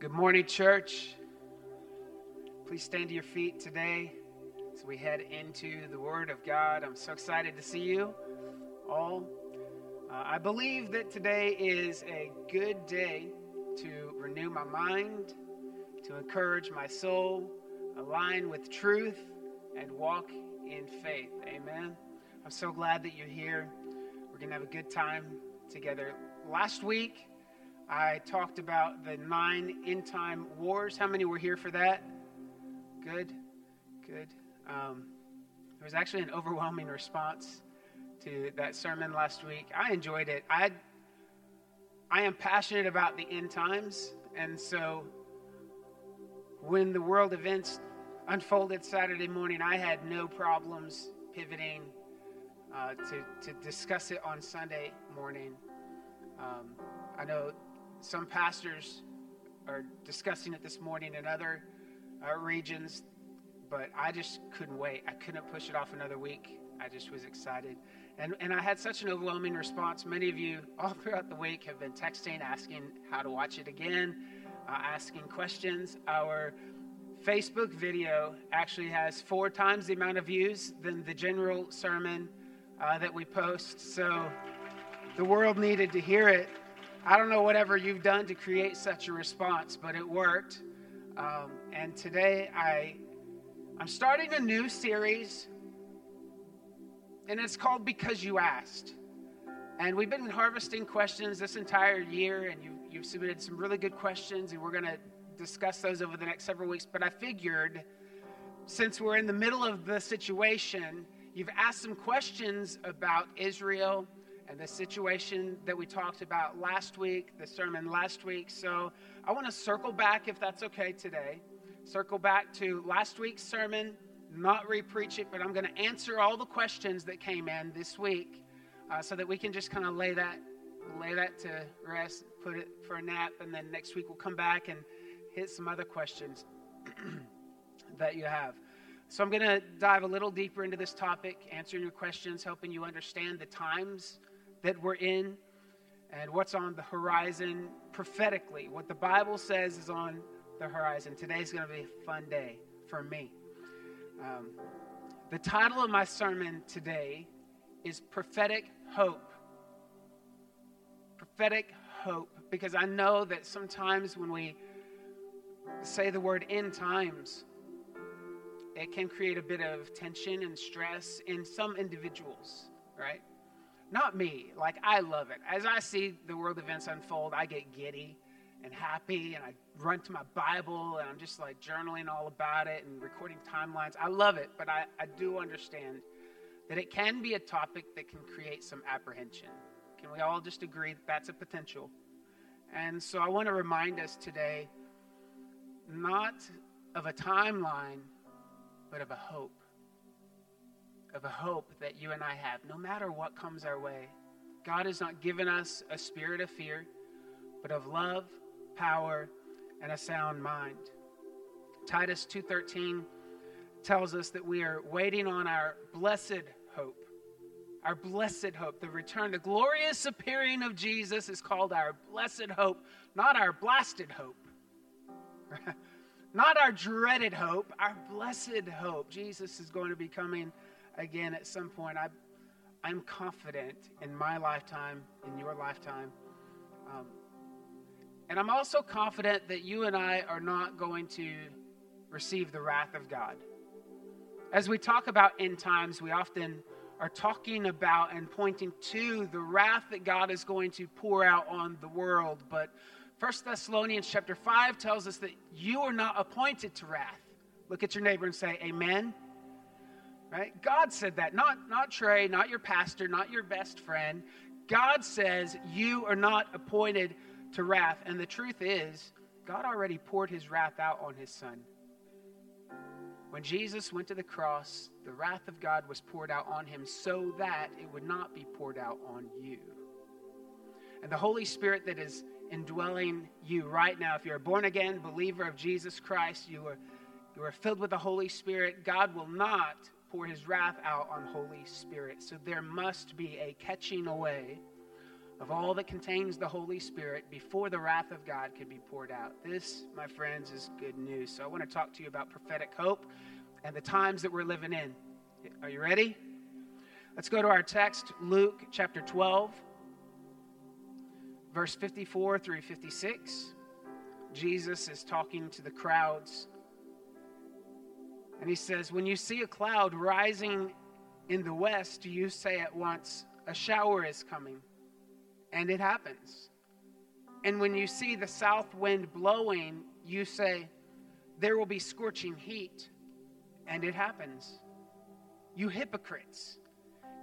Good morning, church. Please stand to your feet today as we head into the Word of God. I'm so excited to see you all. Uh, I believe that today is a good day to renew my mind, to encourage my soul, align with truth, and walk in faith. Amen. I'm so glad that you're here. We're going to have a good time together. Last week, I talked about the nine end time wars. How many were here for that? Good, good. Um, there was actually an overwhelming response to that sermon last week. I enjoyed it. I I am passionate about the end times, and so when the world events unfolded Saturday morning, I had no problems pivoting uh, to to discuss it on Sunday morning. Um, I know some pastors are discussing it this morning in other uh, regions, but I just couldn't wait. I couldn't push it off another week. I just was excited. And, and I had such an overwhelming response. Many of you, all throughout the week, have been texting, asking how to watch it again, uh, asking questions. Our Facebook video actually has four times the amount of views than the general sermon uh, that we post. So the world needed to hear it. I don't know whatever you've done to create such a response, but it worked. Um, and today I, I'm starting a new series, and it's called Because You Asked. And we've been harvesting questions this entire year, and you've, you've submitted some really good questions, and we're going to discuss those over the next several weeks. But I figured, since we're in the middle of the situation, you've asked some questions about Israel and the situation that we talked about last week, the sermon last week. So I want to circle back, if that's okay today, circle back to last week's sermon, not repreach it, but I'm going to answer all the questions that came in this week uh, so that we can just kind of lay that lay that to rest, put it for a nap, and then next week we'll come back and hit some other questions that you have. So I'm going to dive a little deeper into this topic, answering your questions, helping you understand the times that we're in and what's on the horizon prophetically. What the Bible says is on the horizon. Today's going to be a fun day for me. Um, the title of my sermon today is Prophetic Hope. Prophetic Hope, because I know that sometimes when we say the word end times, it can create a bit of tension and stress in some individuals, right? Not me. Like, I love it. As I see the world events unfold, I get giddy and happy, and I run to my Bible, and I'm just like journaling all about it and recording timelines. I love it, but I, I do understand that it can be a topic that can create some apprehension. Can we all just agree that that's a potential? And so I want to remind us today not of a timeline, but of a hope of a hope that you and I have, no matter what comes our way. God has not given us a spirit of fear, but of love, power, and a sound mind. Titus 2:13 tells us that we are waiting on our blessed hope. Our blessed hope, the return, the glorious appearing of Jesus is called our blessed hope, not our blasted hope. not our dreaded hope, our blessed hope. Jesus is going to be coming again at some point. I, I'm confident in my lifetime, in your lifetime. Um, and I'm also confident that you and I are not going to receive the wrath of God. As we talk about end times, we often are talking about and pointing to the wrath that God is going to pour out on the world. But 1 Thessalonians chapter 5 tells us that you are not appointed to wrath. Look at your neighbor and say, Amen. Right? God said that, not, not Trey, not your pastor, not your best friend. God says you are not appointed to wrath. And the truth is, God already poured his wrath out on his son. When Jesus went to the cross, the wrath of God was poured out on him so that it would not be poured out on you. And the Holy Spirit that is indwelling you right now, if you're a born again believer of Jesus Christ, you are, you are filled with the Holy Spirit, God will not pour his wrath out on Holy Spirit. So there must be a catching away of all that contains the Holy Spirit before the wrath of God could be poured out. This, my friends, is good news. So I want to talk to you about prophetic hope and the times that we're living in. Are you ready? Let's go to our text, Luke chapter 12, verse 54 through 56. Jesus is talking to the crowds. And he says, When you see a cloud rising in the west, you say at once, A shower is coming. And it happens. And when you see the south wind blowing, you say, There will be scorching heat. And it happens. You hypocrites.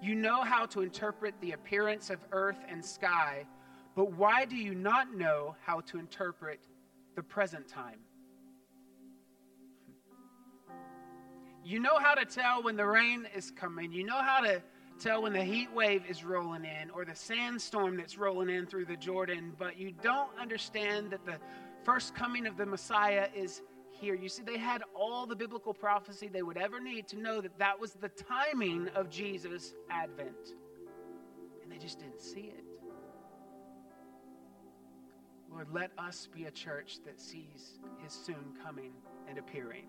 You know how to interpret the appearance of earth and sky, but why do you not know how to interpret the present time? You know how to tell when the rain is coming. You know how to tell when the heat wave is rolling in or the sandstorm that's rolling in through the Jordan, but you don't understand that the first coming of the Messiah is here. You see, they had all the biblical prophecy they would ever need to know that that was the timing of Jesus' advent. And they just didn't see it. Lord, let us be a church that sees his soon coming and appearing.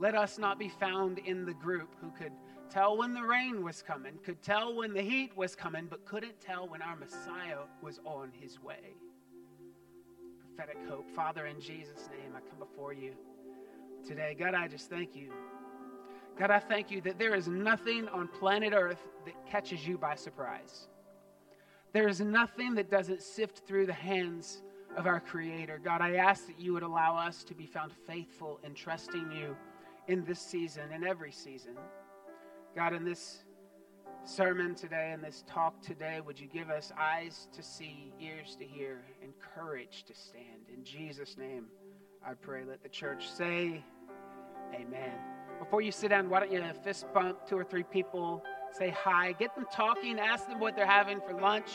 Let us not be found in the group who could tell when the rain was coming, could tell when the heat was coming, but couldn't tell when our Messiah was on his way prophetic hope. Father, in Jesus' name, I come before you today. God, I just thank you. God, I thank you that there is nothing on planet Earth that catches you by surprise. There is nothing that doesn't sift through the hands of our Creator. God, I ask that you would allow us to be found faithful in trusting you in this season, in every season. God, in this sermon today and this talk today, would you give us eyes to see, ears to hear, and courage to stand? In Jesus' name, I pray. Let the church say, Amen. Before you sit down, why don't you fist bump two or three people, say hi, get them talking, ask them what they're having for lunch.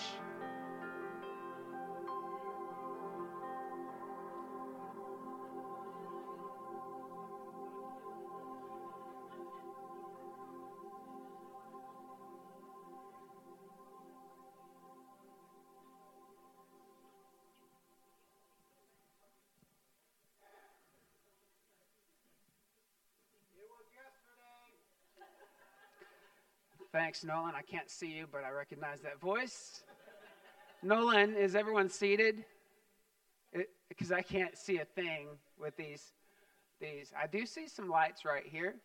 Thanks, Nolan. I can't see you, but I recognize that voice. Nolan, is everyone seated? Because I can't see a thing with these. These. I do see some lights right here,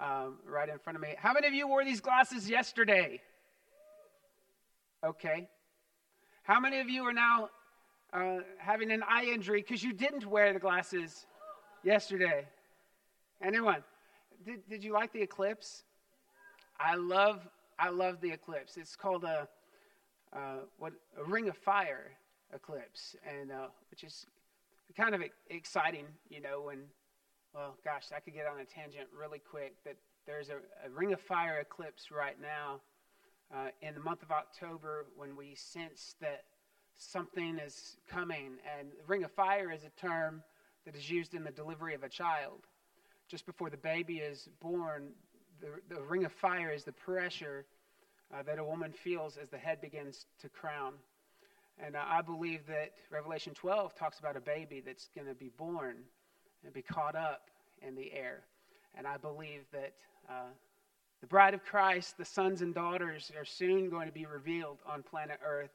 um, right in front of me. How many of you wore these glasses yesterday? Okay. How many of you are now uh, having an eye injury because you didn't wear the glasses yesterday? Anyone? Did, did you like the eclipse? I love I love the eclipse. It's called a uh, what a ring of fire eclipse, and uh, which is kind of exciting, you know. When well, gosh, I could get on a tangent really quick. That there's a, a ring of fire eclipse right now uh, in the month of October when we sense that something is coming, and ring of fire is a term that is used in the delivery of a child. Just before the baby is born, the, the ring of fire is the pressure uh, that a woman feels as the head begins to crown. And uh, I believe that Revelation 12 talks about a baby that's going to be born and be caught up in the air. And I believe that uh, the bride of Christ, the sons and daughters, are soon going to be revealed on planet Earth.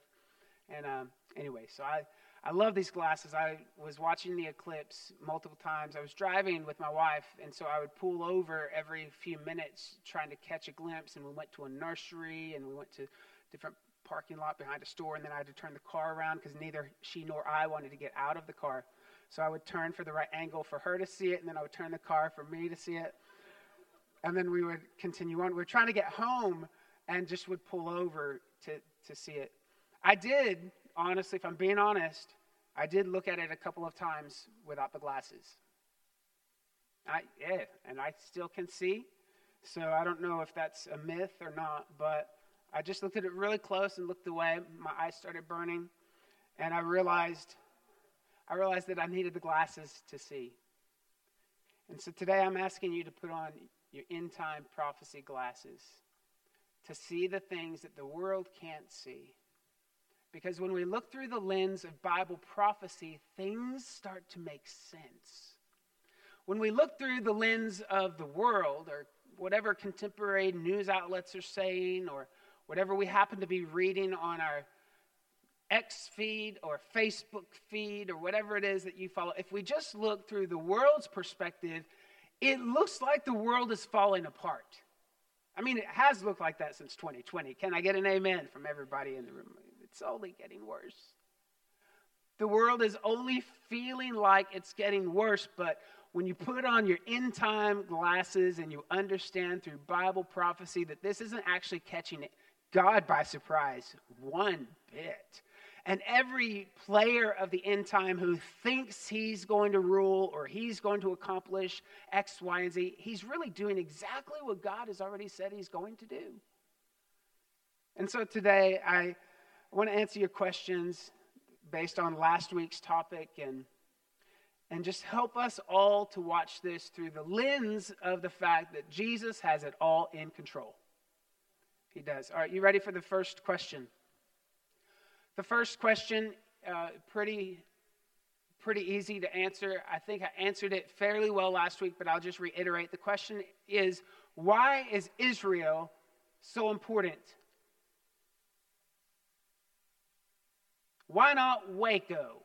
And um, anyway, so I, I love these glasses. I was watching the eclipse multiple times. I was driving with my wife, and so I would pull over every few minutes trying to catch a glimpse. And we went to a nursery, and we went to different parking lot behind a store, and then I had to turn the car around because neither she nor I wanted to get out of the car. So I would turn for the right angle for her to see it, and then I would turn the car for me to see it. And then we would continue on. We were trying to get home and just would pull over to, to see it. I did honestly, if I'm being honest, I did look at it a couple of times without the glasses. I, yeah, and I still can see. So I don't know if that's a myth or not, but I just looked at it really close and looked away. My eyes started burning, and I realized, I realized that I needed the glasses to see. And so today I'm asking you to put on your end time prophecy glasses to see the things that the world can't see Because when we look through the lens of Bible prophecy, things start to make sense. When we look through the lens of the world or whatever contemporary news outlets are saying or whatever we happen to be reading on our X feed or Facebook feed or whatever it is that you follow, if we just look through the world's perspective, it looks like the world is falling apart. I mean, it has looked like that since 2020. Can I get an amen from everybody in the room? It's only getting worse. The world is only feeling like it's getting worse, but when you put on your end time glasses and you understand through Bible prophecy that this isn't actually catching God by surprise one bit. And every player of the end time who thinks he's going to rule or he's going to accomplish X, Y, and Z, he's really doing exactly what God has already said he's going to do. And so today, I want to answer your questions based on last week's topic and, and just help us all to watch this through the lens of the fact that Jesus has it all in control. He does. All right, you ready for the first question? The first question, uh, pretty, pretty easy to answer. I think I answered it fairly well last week, but I'll just reiterate. The question is why is Israel so important? Why not Waco?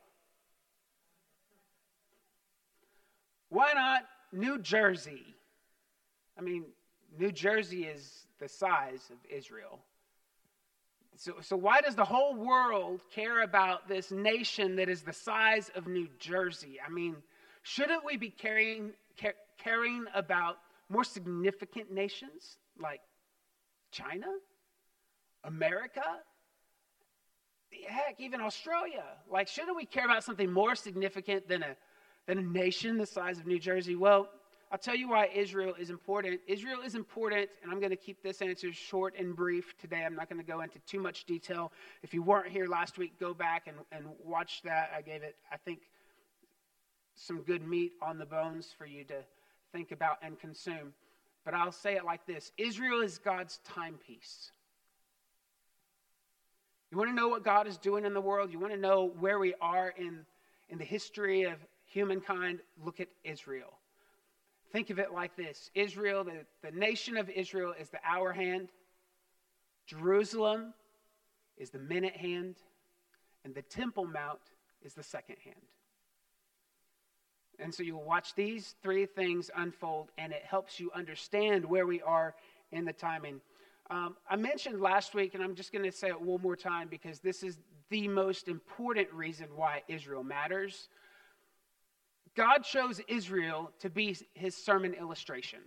Why not New Jersey? I mean, New Jersey is the size of Israel. So, so why does the whole world care about this nation that is the size of New Jersey? I mean, shouldn't we be caring, caring about more significant nations like China, America, heck, even Australia? Like, shouldn't we care about something more significant than a, than a nation the size of New Jersey? Well, I'll tell you why Israel is important. Israel is important, and I'm going to keep this answer short and brief today. I'm not going to go into too much detail. If you weren't here last week, go back and, and watch that. I gave it, I think, some good meat on the bones for you to think about and consume. But I'll say it like this Israel is God's timepiece. You want to know what God is doing in the world? You want to know where we are in, in the history of humankind? Look at Israel. Think of it like this Israel, the, the nation of Israel, is the hour hand, Jerusalem is the minute hand, and the Temple Mount is the second hand. And so you'll watch these three things unfold, and it helps you understand where we are in the timing. Um, I mentioned last week, and I'm just going to say it one more time because this is the most important reason why Israel matters. God chose Israel to be his sermon illustration.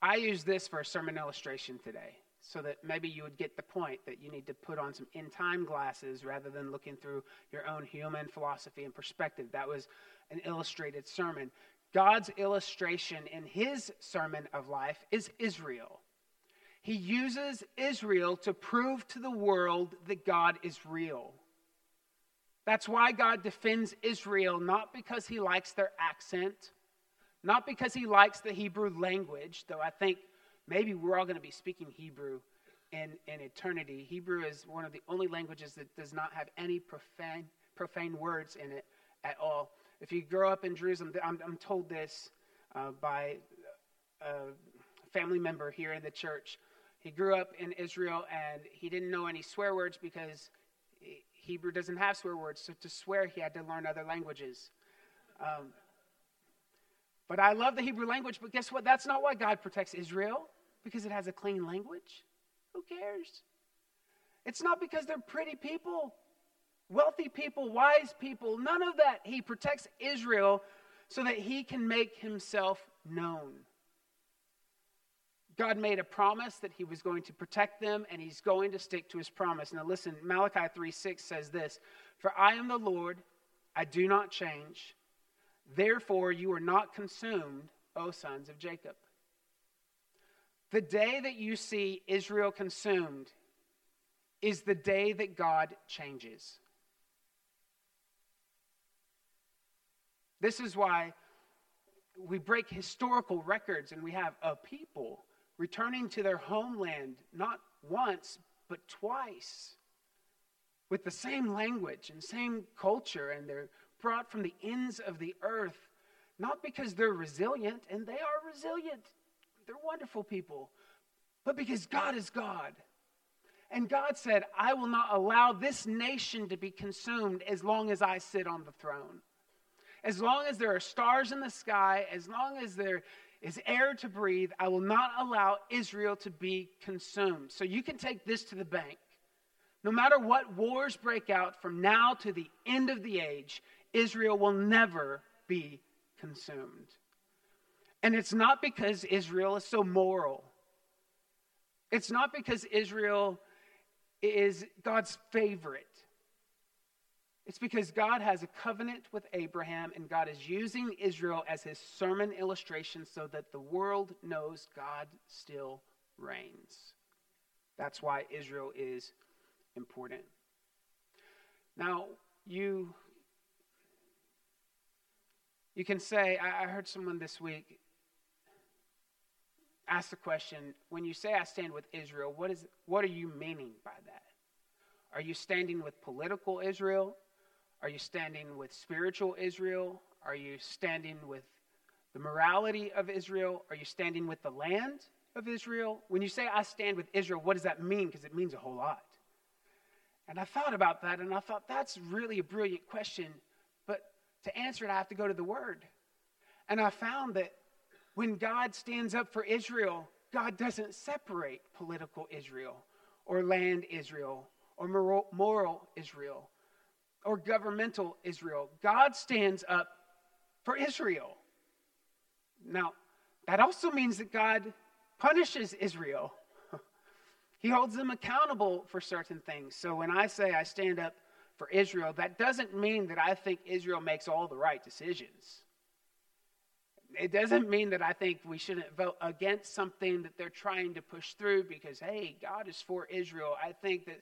I use this for a sermon illustration today so that maybe you would get the point that you need to put on some end time glasses rather than looking through your own human philosophy and perspective. That was an illustrated sermon. God's illustration in his sermon of life is Israel. He uses Israel to prove to the world that God is real. That's why God defends Israel, not because he likes their accent, not because he likes the Hebrew language, though I think maybe we're all going to be speaking Hebrew in, in eternity. Hebrew is one of the only languages that does not have any profane, profane words in it at all. If you grow up in Jerusalem, I'm, I'm told this uh, by a family member here in the church. He grew up in Israel and he didn't know any swear words because Hebrew doesn't have swear words, so to swear, he had to learn other languages. Um, but I love the Hebrew language, but guess what? That's not why God protects Israel, because it has a clean language. Who cares? It's not because they're pretty people, wealthy people, wise people. None of that. He protects Israel so that he can make himself known. God made a promise that he was going to protect them and he's going to stick to his promise. Now listen, Malachi 3 6 says this For I am the Lord, I do not change. Therefore, you are not consumed, O sons of Jacob. The day that you see Israel consumed is the day that God changes. This is why we break historical records and we have a people returning to their homeland, not once, but twice with the same language and same culture, and they're brought from the ends of the earth, not because they're resilient, and they are resilient. They're wonderful people, but because God is God. And God said, I will not allow this nation to be consumed as long as I sit on the throne. As long as there are stars in the sky, as long as there is air to breathe, I will not allow Israel to be consumed. So you can take this to the bank. No matter what wars break out from now to the end of the age, Israel will never be consumed. And it's not because Israel is so moral. It's not because Israel is God's favorite. It's because God has a covenant with Abraham and God is using Israel as his sermon illustration so that the world knows God still reigns. That's why Israel is important. Now, you you can say, I, heard someone this week ask the question when you say I stand with Israel, what, is, what are you meaning by that? Are you standing with political Israel? Are you standing with spiritual Israel? Are you standing with the morality of Israel? Are you standing with the land of Israel? When you say I stand with Israel, what does that mean? Because it means a whole lot. And I thought about that and I thought that's really a brilliant question. But to answer it, I have to go to the Word. And I found that when God stands up for Israel, God doesn't separate political Israel or land Israel or moral, Israel or governmental Israel. God stands up for Israel. Now, that also means that God punishes Israel. he holds them accountable for certain things. So when I say I stand up for Israel, that doesn't mean that I think Israel makes all the right decisions. It doesn't mean that I think we shouldn't vote against something that they're trying to push through because, hey, God is for Israel. I think that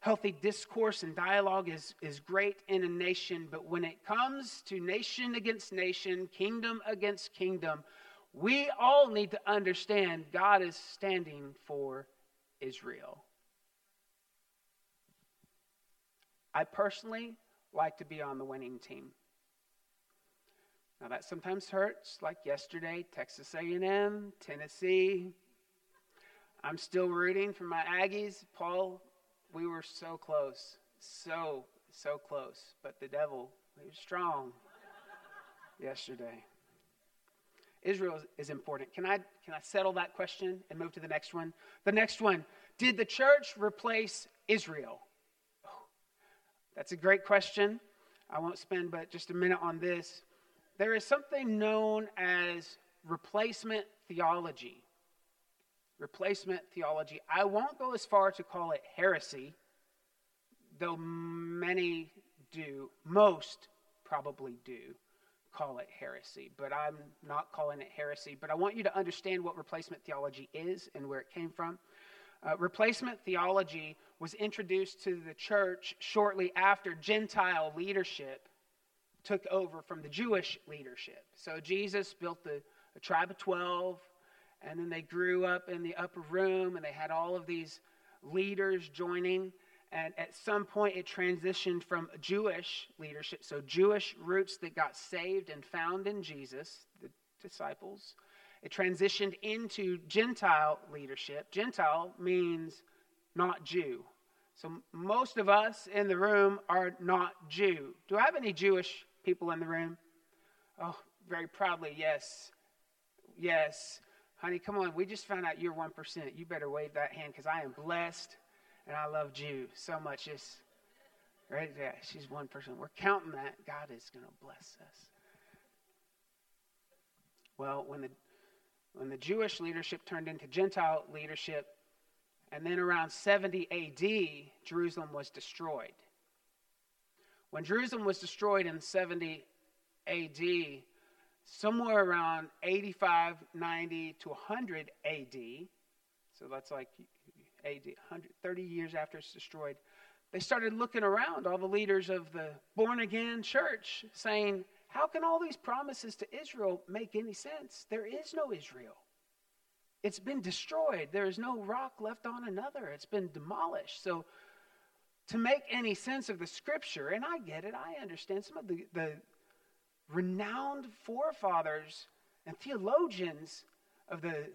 healthy discourse and dialogue is, is great in a nation, but when it comes to nation against nation, kingdom against kingdom, we all need to understand God is standing for Israel. I personally like to be on the winning team. Now that sometimes hurts, like yesterday, Texas A&M, Tennessee. I'm still rooting for my Aggies. Paul we were so close, so, so close. But the devil, he was strong yesterday. Israel is important. Can I, can I settle that question and move to the next one? The next one Did the church replace Israel? Oh, that's a great question. I won't spend but just a minute on this. There is something known as replacement theology replacement theology. I won't go as far to call it heresy, though many do, most probably do call it heresy, but I'm not calling it heresy. But I want you to understand what replacement theology is and where it came from. Uh, replacement theology was introduced to the church shortly after Gentile leadership took over from the Jewish leadership. So Jesus built the, the tribe of 12, and then they grew up in the upper room and they had all of these leaders joining. And at some point, it transitioned from Jewish leadership, so Jewish roots that got saved and found in Jesus, the disciples. It transitioned into Gentile leadership. Gentile means not Jew. So most of us in the room are not Jew. Do I have any Jewish people in the room? Oh, very proudly, yes. Yes. Honey, come on. We just found out you're 1%. You better wave that hand because I am blessed and I love you so much. Just, right? Yeah, she's 1%. We're counting that. God is going to bless us. Well, when the, when the Jewish leadership turned into Gentile leadership, and then around 70 AD, Jerusalem was destroyed. When Jerusalem was destroyed in 70 AD, somewhere around 85, 90 to 100 AD, so that's like AD, 130 years after it's destroyed, they started looking around, all the leaders of the born again church, saying, How can all these promises to Israel make any sense? There is no Israel. it's been destroyed. There is no rock left on another, it's been demolished. So, to make any sense of the scripture, and I get it, I understand some of the, the renowned forefathers and theologians of the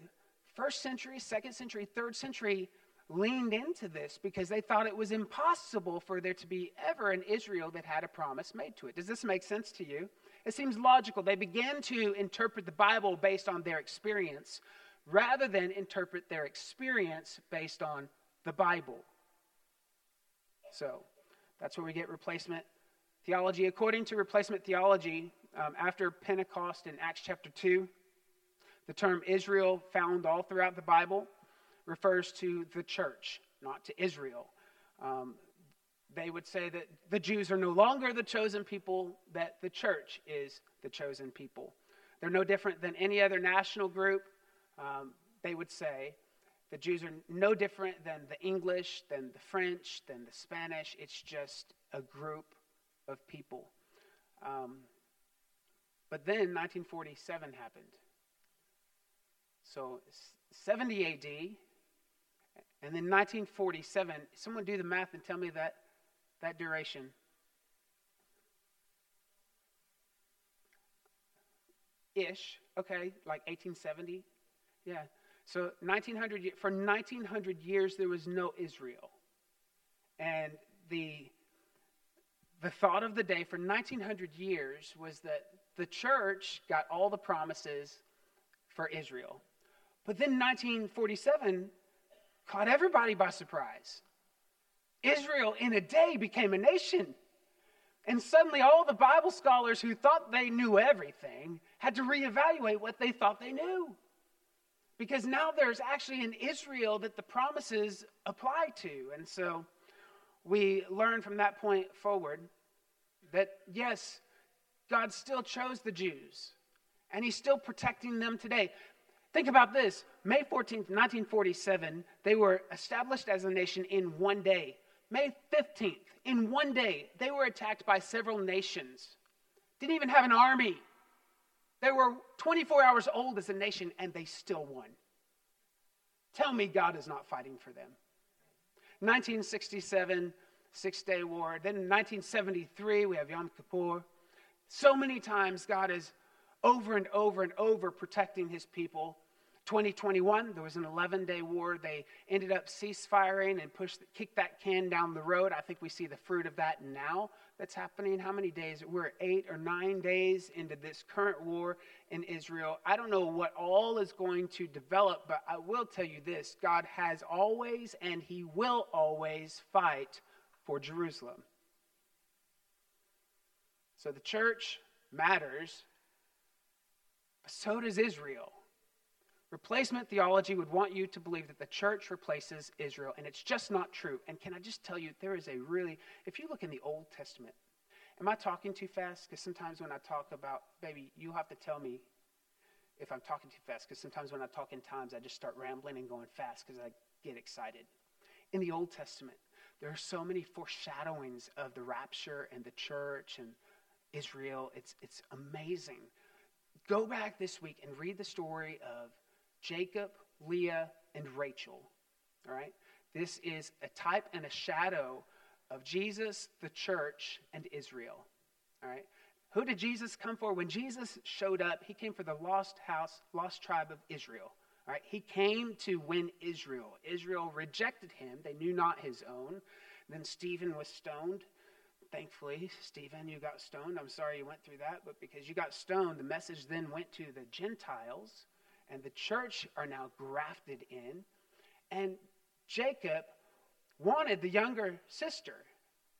first century, second century, third century leaned into this because they thought it was impossible for there to be ever an Israel that had a promise made to it. Does this make sense to you? It seems logical. They began to interpret the Bible based on their experience rather than interpret their experience based on the Bible. So that's where we get replacement theology. According to replacement theology, um, after Pentecost in Acts chapter 2, the term Israel, found all throughout the Bible, refers to the church, not to Israel. Um, they would say that the Jews are no longer the chosen people, that the church is the chosen people. They're no different than any other national group. Um, they would say the Jews are no different than the English, than the French, than the Spanish. It's just a group of people. Um, but then 1947 happened. So 70 AD, and then 1947. Someone do the math and tell me that that duration. Ish, okay, like 1870. Yeah. So 1900 for 1900 years there was no Israel. And the the thought of the day for 1900 years was that the church got all the promises for Israel. But then 1947 caught everybody by surprise. Israel in a day became a nation. And suddenly, all the Bible scholars who thought they knew everything had to reevaluate what they thought they knew. Because now there's actually an Israel that the promises apply to. And so we learn from that point forward that, yes, God still chose the Jews, and He's still protecting them today. Think about this May 14th, 1947, they were established as a nation in one day. May 15th, in one day, they were attacked by several nations. Didn't even have an army. They were 24 hours old as a nation, and they still won. Tell me God is not fighting for them. 1967, Six Day War. Then in 1973, we have Yom Kippur. So many times, God is over and over and over protecting his people. 2021, there was an 11 day war. They ended up ceasefiring and pushed, kicked that can down the road. I think we see the fruit of that now that's happening. How many days? We're eight or nine days into this current war in Israel. I don't know what all is going to develop, but I will tell you this God has always and he will always fight for Jerusalem. So the church matters, but so does Israel. Replacement theology would want you to believe that the church replaces Israel, and it's just not true. And can I just tell you, there is a really, if you look in the Old Testament, am I talking too fast? Because sometimes when I talk about, baby, you have to tell me if I'm talking too fast, because sometimes when I talk end times, I just start rambling and going fast because I get excited. In the Old Testament, there are so many foreshadowings of the rapture and the church and Israel. It's, it's amazing. Go back this week and read the story of Jacob, Leah, and Rachel. All right? This is a type and a shadow of Jesus, the church, and Israel. All right? Who did Jesus come for? When Jesus showed up, he came for the lost house, lost tribe of Israel. All right? He came to win Israel. Israel rejected him. They knew not his own. Then Stephen was stoned. Thankfully, Stephen, you got stoned. I'm sorry you went through that, but because you got stoned, the message then went to the Gentiles and the church are now grafted in. And Jacob wanted the younger sister.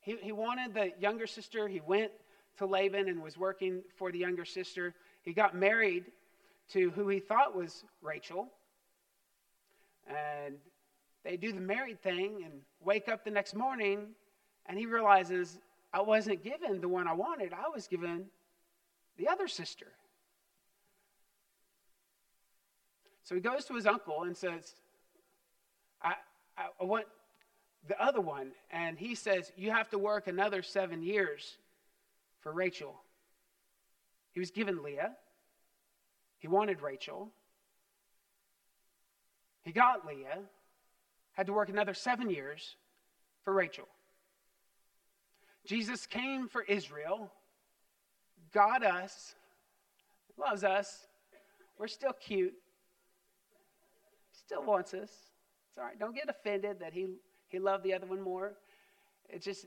He, he wanted the younger sister. He went to Laban and was working for the younger sister. He got married to who he thought was Rachel. And they do the married thing and wake up the next morning, and he realizes I wasn't given the one I wanted, I was given the other sister. So he goes to his uncle and says, I, I, want the other one. And he says, You have to work another seven years for Rachel. He was given Leah, he wanted Rachel. He got Leah, had to work another seven years for Rachel. Jesus came for Israel, got us, loves us. We're still cute. Still wants us. It's all right. Don't get offended that he, he loved the other one more. It's just,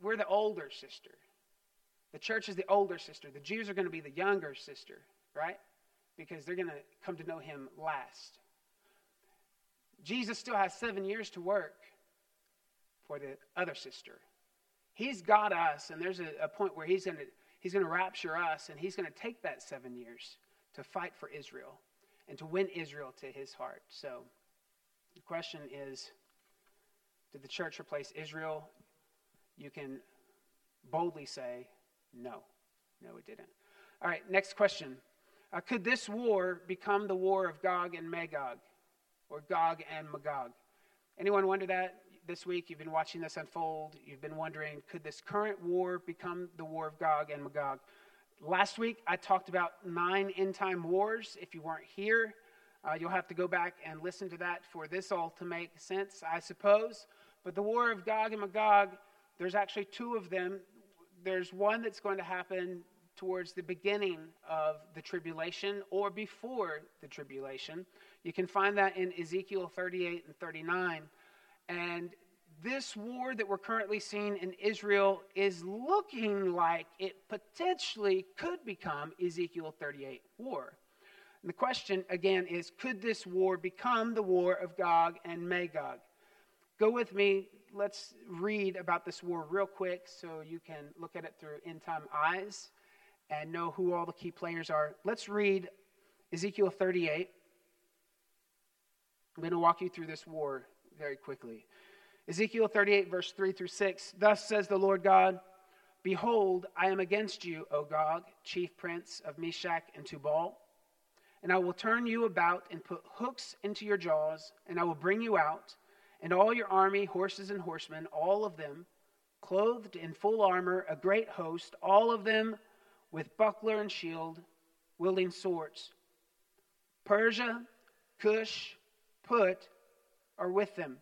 we're the older sister. The church is the older sister. The Jews are going to be the younger sister, right? Because they're going to come to know him last. Jesus still has seven years to work for the other sister. He's got us, and there's a, a point where he's going to he's to rapture us, and he's going to take that seven years to fight for Israel and to win Israel to his heart. So the question is Did the church replace Israel? You can boldly say, No. No, it didn't. All right, next question. Uh, could this war become the war of Gog and Magog? Or Gog and Magog? Anyone wonder that this week? You've been watching this unfold. You've been wondering, could this current war become the war of Gog and Magog? Last week, I talked about nine end time wars. If you weren't here, uh, you'll have to go back and listen to that for this all to make sense, I suppose. But the war of Gog and Magog, there's actually two of them. There's one that's going to happen towards the beginning of the tribulation or before the tribulation. You can find that in Ezekiel 38 and 39. And this war that we're currently seeing in Israel is looking like it potentially could become Ezekiel 38 war. And the question again is could this war become the war of Gog and Magog? Go with me. Let's read about this war real quick so you can look at it through end time eyes and know who all the key players are. Let's read Ezekiel 38. I'm going to walk you through this war very quickly. Ezekiel 38, verse 3 through 6. Thus says the Lord God Behold, I am against you, O Gog, chief prince of Meshech and Tubal. And I will turn you about and put hooks into your jaws, and I will bring you out, and all your army, horses and horsemen, all of them, clothed in full armor, a great host, all of them with buckler and shield, wielding swords. Persia, Cush, Put are with them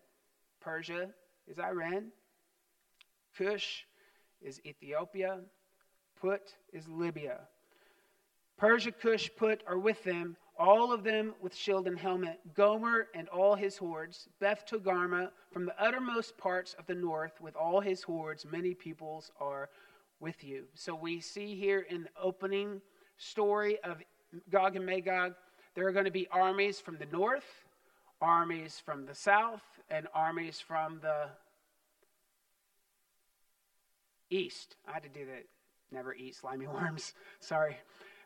Persia is Iran. Cush is Ethiopia. Put is Libya. Persia, Cush, Put are with them, all of them with shield and helmet. Gomer and all his hordes. Beth Togarmah from the uttermost parts of the north with all his hordes. Many peoples are with you. So we see here in the opening story of Gog and Magog, there are going to be armies from the north, armies from the south, and armies from the east. I had to do that. Never eat slimy worms. Sorry.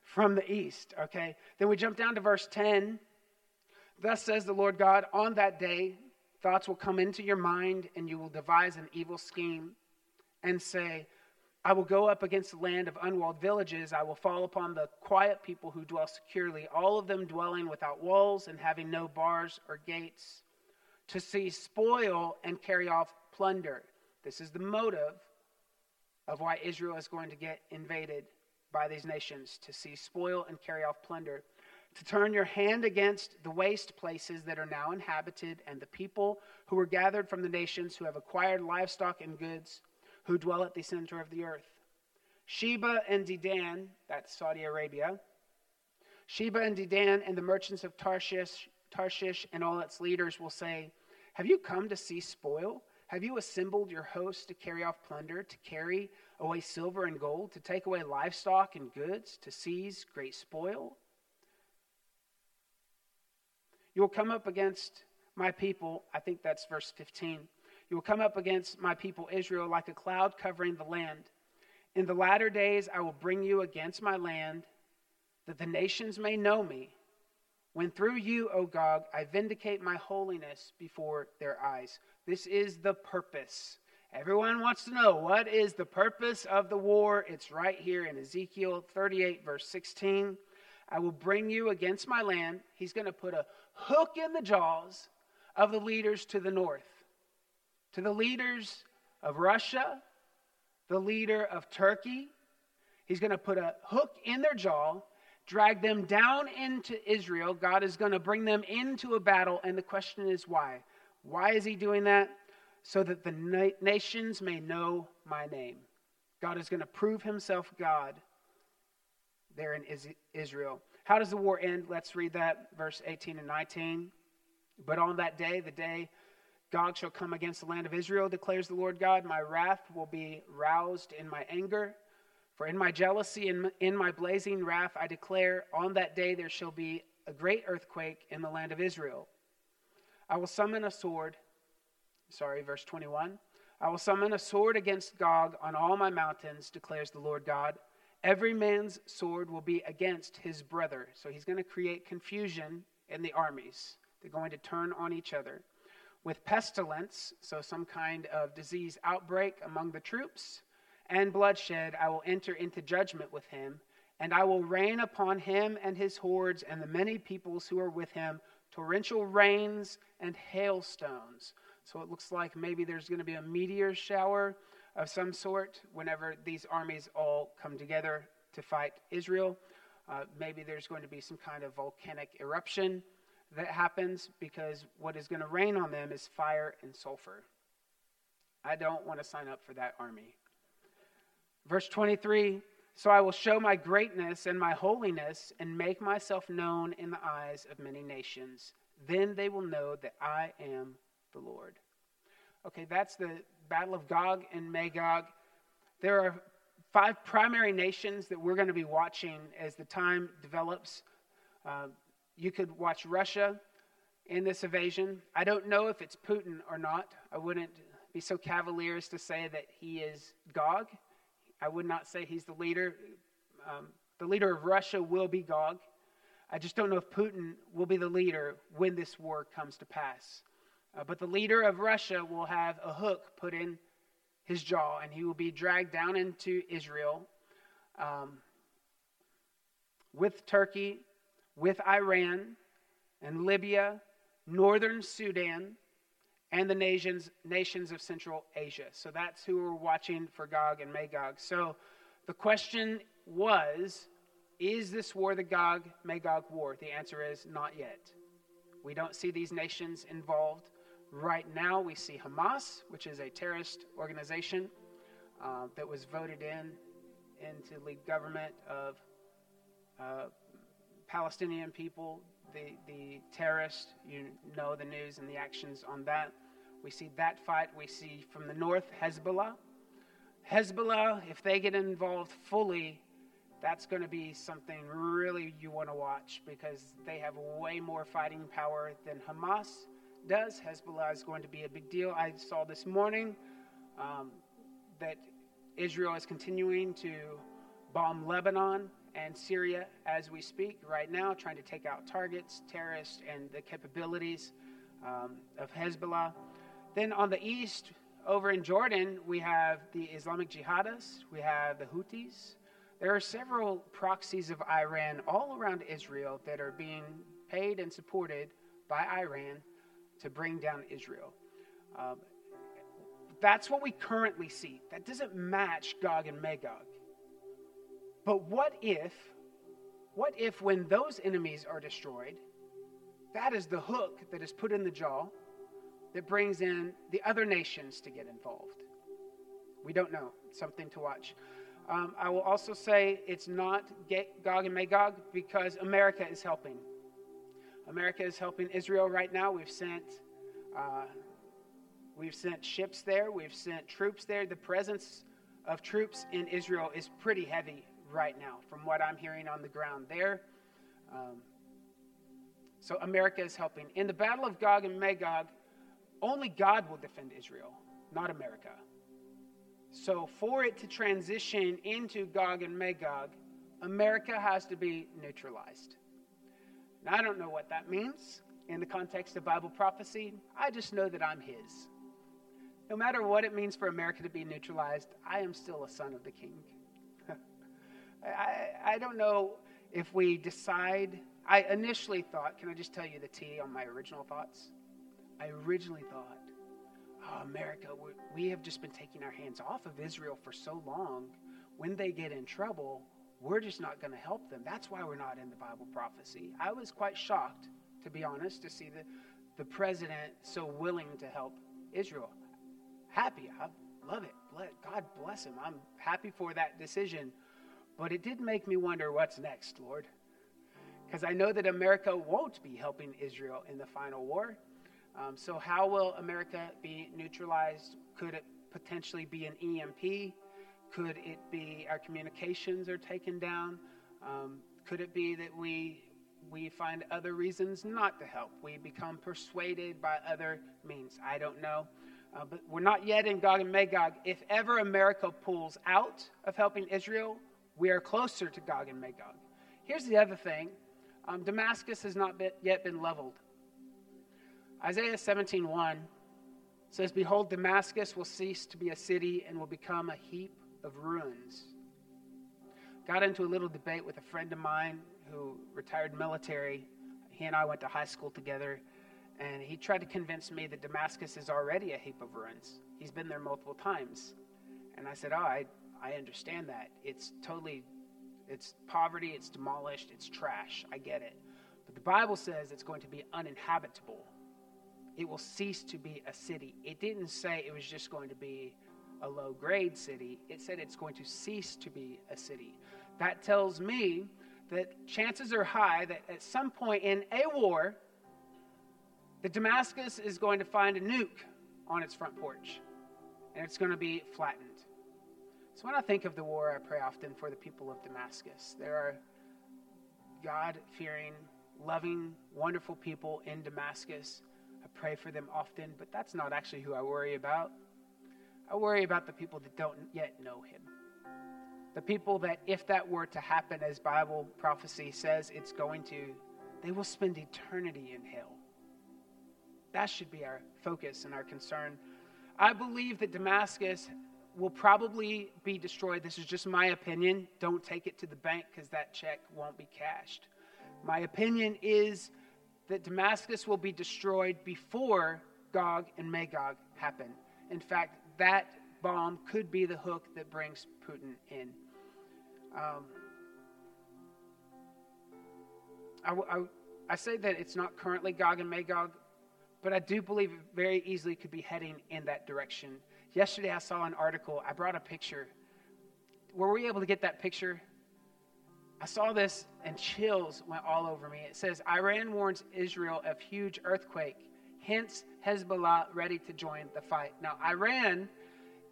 From the east. Okay. Then we jump down to verse 10. Thus says the Lord God, on that day, thoughts will come into your mind, and you will devise an evil scheme and say, I will go up against the land of unwalled villages. I will fall upon the quiet people who dwell securely, all of them dwelling without walls and having no bars or gates to see spoil and carry off plunder. This is the motive of why Israel is going to get invaded by these nations to see spoil and carry off plunder. To turn your hand against the waste places that are now inhabited and the people who were gathered from the nations who have acquired livestock and goods, who dwell at the center of the earth. Sheba and Dedan, that's Saudi Arabia, Sheba and Dedan and the merchants of Tarshish, Tarshish and all its leaders will say, have you come to see spoil? Have you assembled your hosts to carry off plunder, to carry away silver and gold, to take away livestock and goods, to seize great spoil? You will come up against my people. I think that's verse 15. You will come up against my people Israel like a cloud covering the land. In the latter days, I will bring you against my land, that the nations may know me when through you, O Gog, I vindicate my holiness before their eyes. This is the purpose. Everyone wants to know what is the purpose of the war? It's right here in Ezekiel 38, verse 16. I will bring you against my land. He's going to put a hook in the jaws of the leaders to the north, to the leaders of Russia, the leader of Turkey. He's going to put a hook in their jaw drag them down into Israel. God is going to bring them into a battle. And the question is why? Why is he doing that? So that the na- nations may know my name. God is going to prove himself God there in Israel. How does the war end? Let's read that, verse 18 and 19. But on that day, the day Gog shall come against the land of Israel, declares the Lord God, my wrath will be roused in my anger. For in my jealousy and in my blazing wrath, I declare, on that day there shall be a great earthquake in the land of Israel. I will summon a sword. Sorry, verse 21. I will summon a sword against Gog on all my mountains, declares the Lord God. Every man's sword will be against his brother. So he's going to create confusion in the armies. They're going to turn on each other. With pestilence, so some kind of disease outbreak among the troops, and bloodshed, I will enter into judgment with him, and I will rain upon him and his hordes and the many peoples who are with him torrential rains and hailstones. So it looks like maybe there's going to be a meteor shower of some sort whenever these armies all come together to fight Israel. Uh, maybe there's going to be some kind of volcanic eruption that happens because what is going to rain on them is fire and sulfur. I don't want to sign up for that army. Verse 23 So I will show my greatness and my holiness and make myself known in the eyes of many nations. Then they will know that I am the Lord. Okay, that's the Battle of Gog and Magog. There are five primary nations that we're going to be watching as the time develops. Uh, you could watch Russia in this invasion. I don't know if it's Putin or not. I wouldn't be so cavalier as to say that he is Gog. I would not say he's the leader. Um, the leader of Russia will be Gog. I just don't know if Putin will be the leader when this war comes to pass. Uh, but the leader of Russia will have a hook put in his jaw, and he will be dragged down into Israel um, with Turkey, with Iran, and Libya, northern Sudan, and the nations, nations of Central Asia. So that's who we're watching for Gog and Magog. So the question was Is this war the Gog Magog war? The answer is not yet. We don't see these nations involved. Right now, we see Hamas, which is a terrorist organization uh, that was voted in into the government of uh, Palestinian people. The, the terrorists, you know the news and the actions on that. We see that fight. We see from the north Hezbollah. Hezbollah, if they get involved fully, that's going to be something really you want to watch because they have way more fighting power than Hamas does. Hezbollah is going to be a big deal. I saw this morning um, that Israel is continuing to bomb Lebanon and Syria as we speak right now, trying to take out targets, terrorists, and the capabilities um, of Hezbollah. Then on the east, over in Jordan, we have the Islamic Jihadists, we have the Houthis. There are several proxies of Iran all around Israel that are being paid and supported by Iran to bring down Israel. Um, that's what we currently see. That doesn't match Gog and Magog. But what if, what if when those enemies are destroyed, that is the hook that is put in the jaw that brings in the other nations to get involved? We don't know. something to watch. Um, I will also say it's not Gog and Magog because America is helping. America is helping Israel right now. We've sent, uh, we've sent ships there. We've sent troops there. The presence of troops in Israel is pretty heavy right now, from what I'm hearing on the ground there. Um, so America is helping. In the battle of Gog and Magog, only God will defend Israel, not America. So for it to transition into Gog and Magog, America has to be neutralized. Now, I don't know what that means in the context of Bible prophecy. I just know that I'm His. No matter what it means for America to be neutralized, I am still a son of the King. I, I don't know if we decide. I initially thought, can I just tell you the T on my original thoughts? I originally thought, oh, America, we, have just been taking our hands off of Israel for so long. When they get in trouble, we're just not going to help them. That's why we're not in the Bible prophecy. I was quite shocked, to be honest, to see the, the president so willing to help Israel. Happy. I love it. God bless him. I'm happy for that decision. But it did make me wonder what's next, Lord. Because I know that America won't be helping Israel in the final war. Um, so, how will America be neutralized? Could it potentially be an EMP? Could it be our communications are taken down? Um, could it be that we we find other reasons not to help? We become persuaded by other means. I don't know. Uh, but we're not yet in Gog and Magog. If ever America pulls out of helping Israel, we are closer to Gog and Magog. Here's the other thing um, Damascus has not been, yet been leveled. Isaiah 17:1 says, Behold, Damascus will cease to be a city and will become a heap of ruins. Got into a little debate with a friend of mine who retired military. He and I went to high school together, and he tried to convince me that Damascus is already a heap of ruins. He's been there multiple times. And I said, Oh, I, I understand that. It's totally, it's poverty, it's demolished, it's trash. I get it. But the Bible says it's going to be uninhabitable. It will cease to be a city. It didn't say it was just going to be a low grade city, it said it's going to cease to be a city. That tells me that chances are high that at some point in a war, that Damascus is going to find a nuke on its front porch and it's going to be flattened. So when I think of the war, I pray often for the people of Damascus. There are God fearing, loving, wonderful people in Damascus. I pray for them often, but that's not actually who I worry about. I worry about the people that don't yet know him. The people that, if that were to happen, as Bible prophecy says it's going to, they will spend eternity in hell. That should be our focus and our concern. I believe that Damascus will probably be destroyed. This is just my opinion. Don't take it to the bank because that check won't be cashed. My opinion is that Damascus will be destroyed before Gog and Magog happen. In fact, that bomb could be the hook that brings Putin in. Um, I, I, I say that it's not currently Gog and Magog, but I do believe it very easily could be heading in that direction. Yesterday, I saw an article. I brought a picture. Were we able to get that picture? I saw this and chills went all over me. It says Iran warns Israel of huge earthquake, hence Hezbollah ready to join the fight. Now, Iran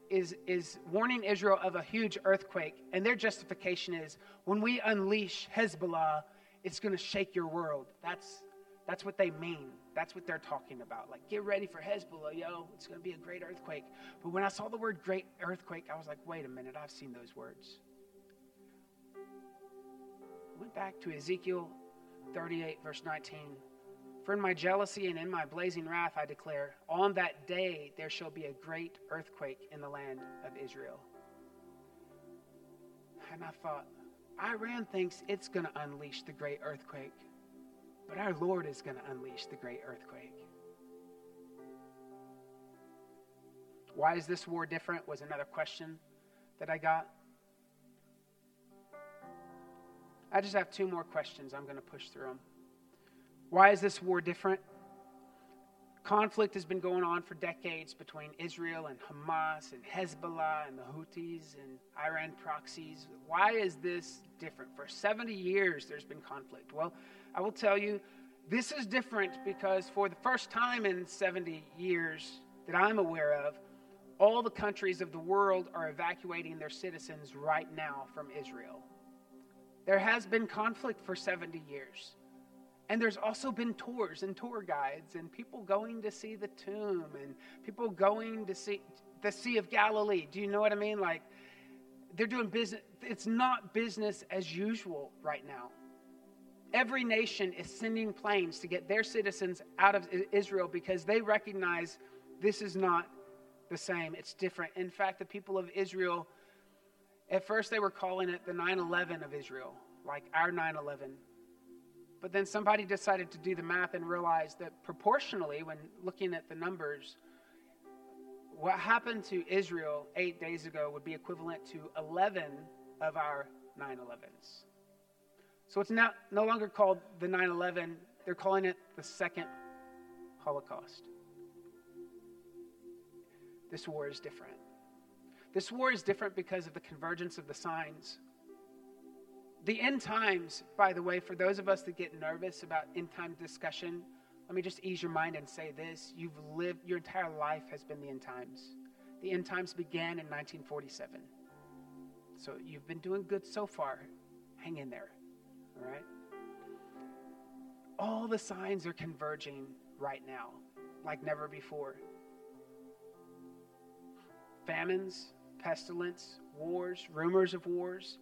is, is warning Israel of a huge earthquake, and their justification is when we unleash Hezbollah, it's going to shake your world. That's, that's what they mean. That's what they're talking about. Like, get ready for Hezbollah, yo. It's going to be a great earthquake. But when I saw the word great earthquake, I was like, wait a minute, I've seen those words. I went back to Ezekiel 38, verse 19. For in my jealousy and in my blazing wrath I declare, on that day there shall be a great earthquake in the land of Israel. And I thought, Iran thinks it's going to unleash the great earthquake, but our Lord is going to unleash the great earthquake. Why is this war different? Was another question that I got. I just have two more questions. I'm going to push through them. Why is this war different? Conflict has been going on for decades between Israel and Hamas and Hezbollah and the Houthis and Iran proxies. Why is this different? For 70 years, there's been conflict. Well, I will tell you, this is different because for the first time in 70 years that I'm aware of, all the countries of the world are evacuating their citizens right now from Israel. There has been conflict for 70 years. And there's also been tours and tour guides and people going to see the tomb and people going to see the Sea of Galilee. Do you know what I mean? Like, they're doing business. It's not business as usual right now. Every nation is sending planes to get their citizens out of Israel because they recognize this is not the same. It's different. In fact, the people of Israel, at first, they were calling it the 9 11 of Israel, like our 9 11 but then somebody decided to do the math and realized that proportionally, when looking at the numbers, what happened to Israel eight days ago would be equivalent to 11 of our 9 11s. So it's now no longer called the 9 11, they're calling it the Second Holocaust. This war is different. This war is different because of the convergence of the signs. The end times, by the way, for those of us that get nervous about end time discussion, let me just ease your mind and say this. You've lived, your entire life has been the end times. The end times began in 1947. So you've been doing good so far. Hang in there. All right? All the signs are converging right now, like never before. Famines, pestilence, wars, rumors of wars.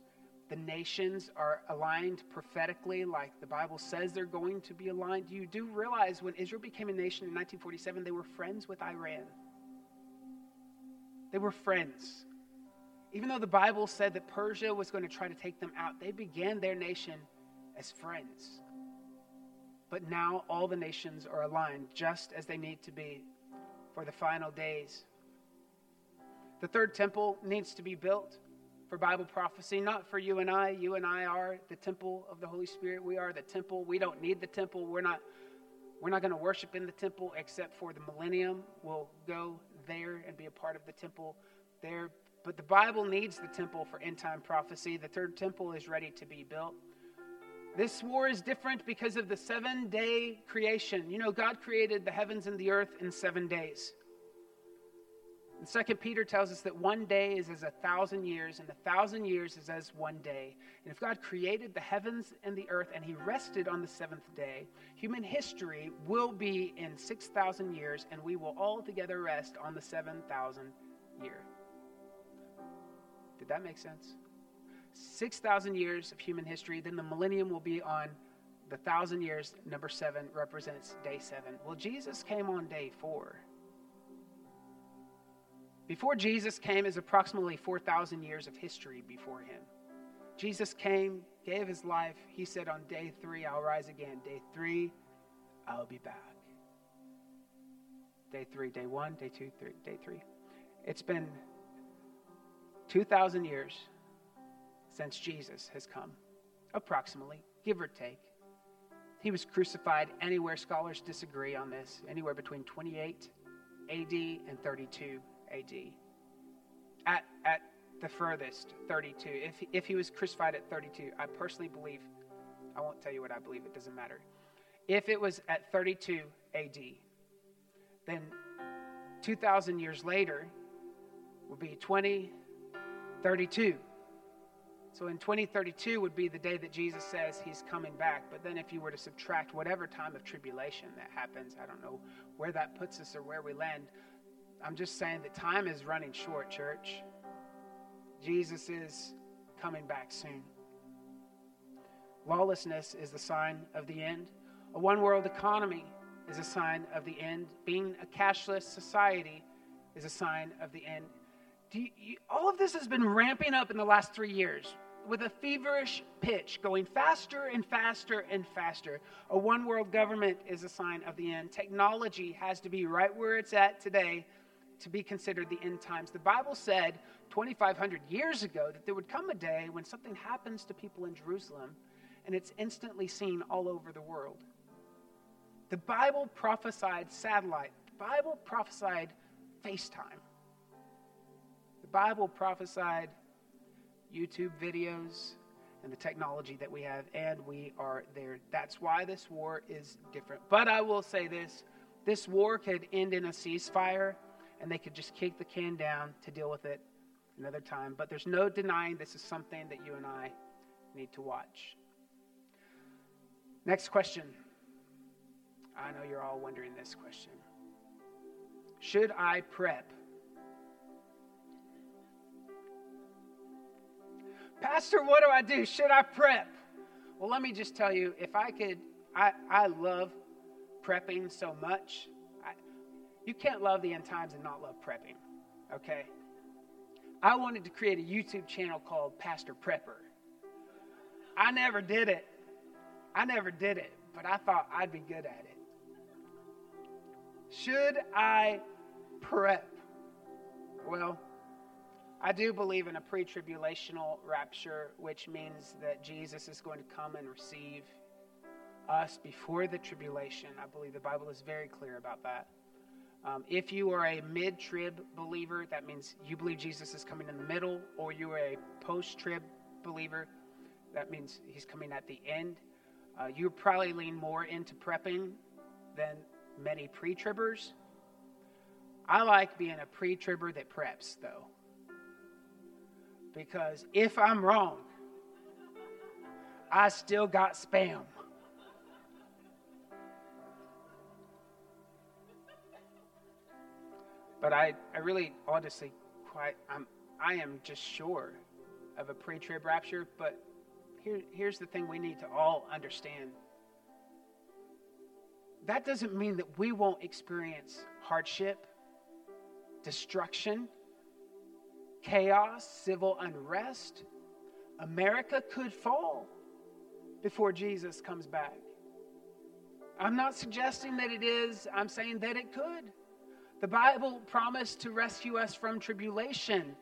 The nations are aligned prophetically, like the Bible says they're going to be aligned. You do realize when Israel became a nation in 1947, they were friends with Iran. They were friends. Even though the Bible said that Persia was going to try to take them out, they began their nation as friends. But now all the nations are aligned just as they need to be for the final days. The third temple needs to be built for Bible prophecy, not for you and I. You and I are the temple of the Holy Spirit. We are the temple. We don't need the temple. We're not we're not going to worship in the temple except for the millennium. We'll go there and be a part of the temple there. But the Bible needs the temple for end time prophecy. The third temple is ready to be built. This war is different because of the seven day creation. You know, God created the heavens and the earth in seven days. And Second Peter tells us that one day is as a thousand years, and a thousand years is as one day. And if God created the heavens and the earth and he rested on the seventh day, human history will be in 6,000 years, and we will all together rest on the 7,000 year. Did that make sense? 6,000 years of human history. Then the millennium will be on the thousand years. Number seven represents day seven. Well, Jesus came on day four. Before Jesus came is approximately 4,000 years of history before him. Jesus came, gave his life. He said, On day three, I'll rise again. Day three, I'll be back. Day three, day one, day two, three, day three. It's been 2,000 years since Jesus has come, approximately, give or take. He was crucified anywhere, scholars disagree on this, anywhere between 28 AD and 32 AD. At, at the furthest, 32. If, if he was crucified at 32, I personally believe, I won't tell you what I believe, it doesn't matter. If it was at 32 AD, then 2,000 years later would be 2032. So in 2032 would be the day that Jesus says he's coming back. But then if you were to subtract whatever time of tribulation that happens, I don't know where that puts us or where we land. I'm just saying that time is running short, church. Jesus is coming back soon. Lawlessness is the sign of the end. A one world economy is a sign of the end. Being a cashless society is a sign of the end. You, you, all of this has been ramping up in the last three years with a feverish pitch, going faster and faster and faster. A one world government is a sign of the end. Technology has to be right where it's at today to be considered the end times. The Bible said 2,500 years ago that there would come a day when something happens to people in Jerusalem and it's instantly seen all over the world. The Bible prophesied satellite, the Bible prophesied FaceTime, the Bible prophesied YouTube videos, and the technology that we have, and we are there. That's why this war is different. But I will say this this war could end in a ceasefire, and they could just kick the can down to deal with it another time. But there's no denying this is something that you and I need to watch. Next question. I know you're all wondering this question. Should I prep Pastor, what do I do? Should I prep? Well, let me just tell you if I could, I, I love prepping so much. I, you can't love the end times and not love prepping, okay? I wanted to create a YouTube channel called Pastor Prepper. I never did it. I never did it, but I thought I'd be good at it. Should I prep? Well, I do believe in a pre tribulational rapture, which means that Jesus is going to come and receive us before the tribulation. I believe the Bible is very clear about that. Um, if you are a mid trib believer, that means you believe Jesus is coming in the middle, or you are a post trib believer, that means he's coming at the end. Uh, you probably lean more into prepping than many pre tribbers. I like being a pre tribber that preps, though. Because if I'm wrong, I still got spam. But I, I really honestly quite I'm I am just sure of a pre-trib rapture, but here, here's the thing we need to all understand. That doesn't mean that we won't experience hardship, destruction, chaos, civil unrest. America could fall before Jesus comes back. I'm not suggesting that it is, I'm saying that it could. The Bible promised to rescue us from tribulation.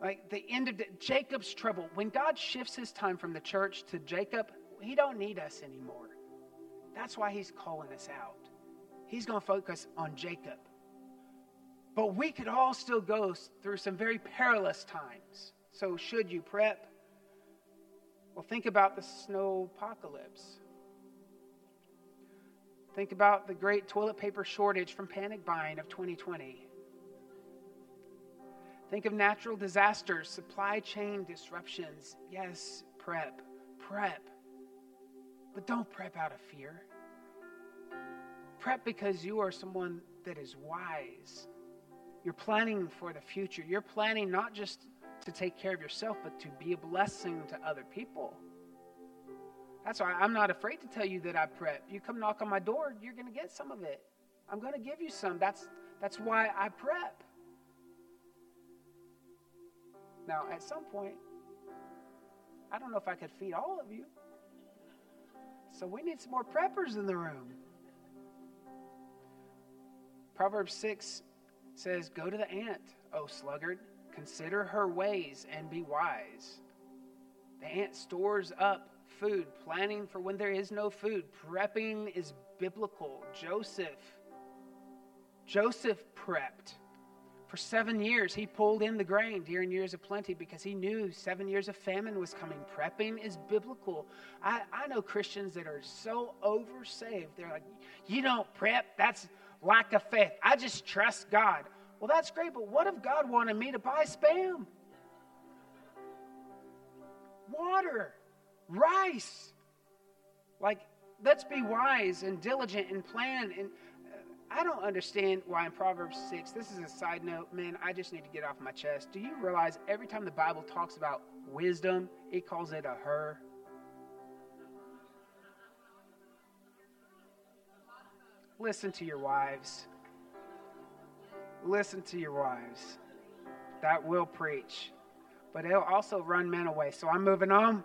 Like the end of the, Jacob's trouble. When God shifts his time from the church to Jacob, he don't need us anymore. That's why he's calling us out. He's going to focus on Jacob. But we could all still go through some very perilous times. So, should you prep? Well, think about the snow apocalypse. Think about the great toilet paper shortage from panic buying of 2020. Think of natural disasters, supply chain disruptions. Yes, prep, prep. But don't prep out of fear. Prep because you are someone that is wise. You're planning for the future. You're planning not just to take care of yourself, but to be a blessing to other people. That's why I'm not afraid to tell you that I prep. You come knock on my door, you're going to get some of it. I'm going to give you some. That's, that's why I prep. Now, at some point, I don't know if I could feed all of you. So we need some more preppers in the room. Proverbs 6 says, Go to the ant, O sluggard, consider her ways and be wise. The ant stores up food, planning for when there is no food. Prepping is biblical. Joseph, Joseph prepped. For seven years, he pulled in the grain during years of plenty because he knew seven years of famine was coming. Prepping is biblical. I, I know Christians that are so oversaved. They're like, you don't prep, that's lack of faith. I just trust God. Well, that's great, but what if God wanted me to buy spam? Water rice. Like, let's be wise and diligent and plan. And uh, I don't understand why in Proverbs 6, this is a side note, man, I just need to get off my chest. Do you realize every time the Bible talks about wisdom, it calls it a her? Listen to your wives. Listen to your wives. That will preach. But it'll also run men away. So I'm moving on.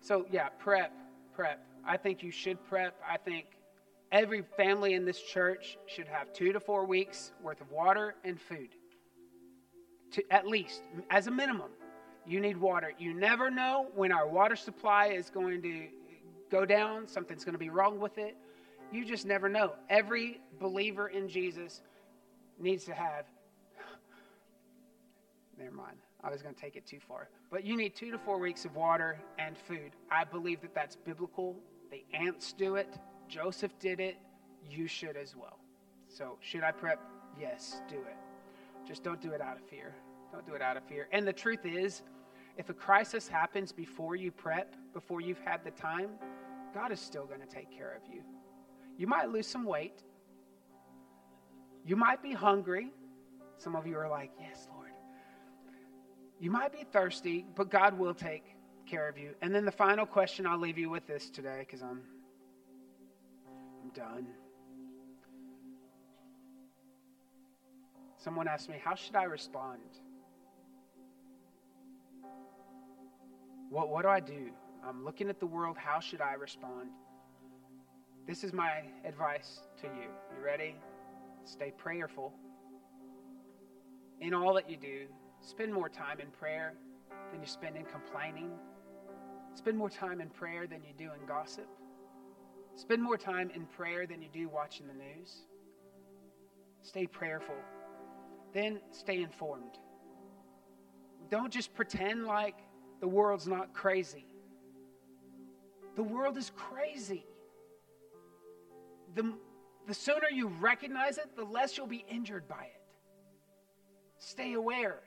So, yeah, prep, prep. I think you should prep. I think every family in this church should have two to four weeks worth of water and food. To, at least, as a minimum, you need water. You never know when our water supply is going to go down, something's going to be wrong with it. You just never know. Every believer in Jesus needs to have. Never mind. I was going to take it too far. But you need two to four weeks of water and food. I believe that that's biblical. The ants do it, Joseph did it. You should as well. So, should I prep? Yes, do it. Just don't do it out of fear. Don't do it out of fear. And the truth is, if a crisis happens before you prep, before you've had the time, God is still going to take care of you. You might lose some weight. You might be hungry. Some of you are like, Yes, Lord. You might be thirsty, but God will take care of you. And then the final question I'll leave you with this today because I'm I'm done. Someone asked me, How should I respond? What, what do I do? I'm looking at the world. How should I respond? This is my advice to you. You ready? Stay prayerful. in all that you do, spend more time in prayer than you spend in complaining. Spend more time in prayer than you do in gossip. Spend more time in prayer than you do watching the news. Stay prayerful. Then stay informed. Don't just pretend like the world's not crazy. The world is crazy. The, the sooner you recognize it, the less you'll be injured by it. Stay aware.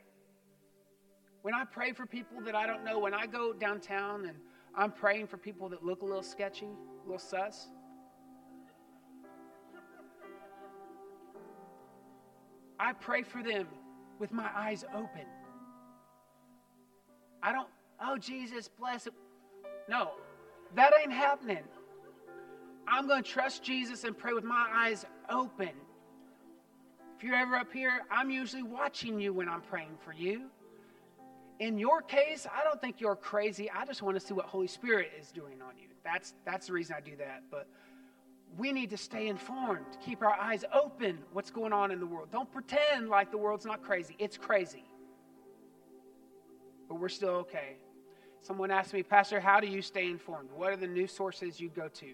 When I pray for people that I don't know, when I go downtown and I'm praying for people that look a little sketchy, a little sus, I pray for them with my eyes open. I don't, oh, Jesus, bless it. No, that ain't happening. I'm going to trust Jesus and pray with my eyes open. If you're ever up here, I'm usually watching you when I'm praying for you. In your case, I don't think you're crazy. I just want to see what Holy Spirit is doing on you. That's, that's the reason I do that. But we need to stay informed, keep our eyes open what's going on in the world. Don't pretend like the world's not crazy. It's crazy. But we're still okay. Someone asked me, Pastor, how do you stay informed? What are the news sources you go to?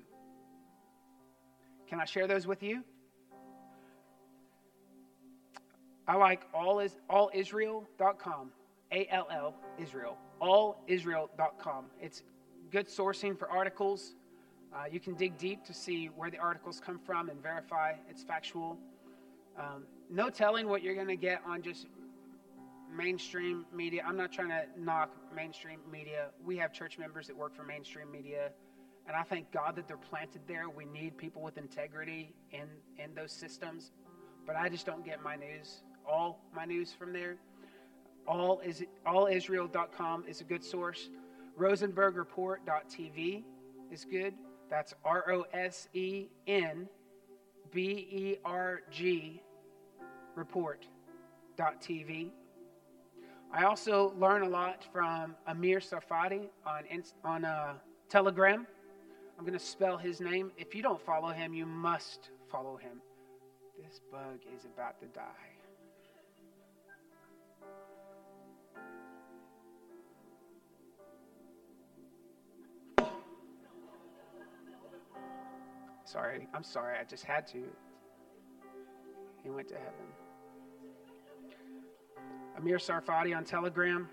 Can I share those with you? I like all is allisrael.com. A L L Israel. Allisrael.com. It's good sourcing for articles. Uh, you can dig deep to see where the articles come from and verify it's factual. Um, no telling what you're going to get on just mainstream media. I'm not trying to knock mainstream media. We have church members that work for mainstream media, and I thank God that they're planted there. We need people with integrity in in those systems, but I just don't get my news, all my news from there. All is allisrael.com is a good source. Rosenbergreport.tv is good. That's R O S E N B E R G report.tv. I also learn a lot from Amir Tsarfati on, on uh, Telegram. I'm going to spell his name. If you don't follow him, you must follow him. This bug is about to die. Sorry, I'm sorry, I just had to. He went to heaven. Amir Tsarfati on Telegram.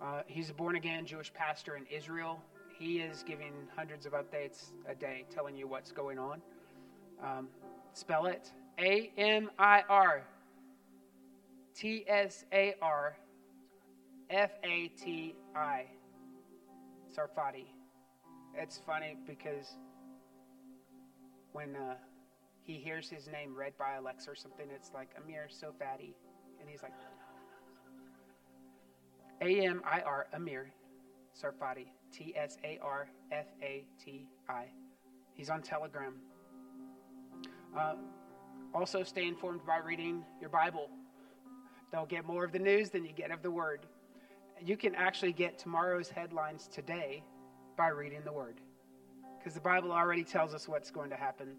Uh, he's a born again Jewish pastor in Israel. He is giving hundreds of updates a day telling you what's going on. Um, spell it A M I R T S A R F A T I. Tsarfati. It's funny because when uh, he hears his name read by Alexa or something, it's like Amir so fatty. And he's like, A M I R, Amir Tsarfati, T S A R F A T I. He's on Telegram. Uh, also, stay informed by reading your Bible. Don't get more of the news than you get of the Word. You can actually get tomorrow's headlines today by reading the Word because the Bible already tells us what's going to happen.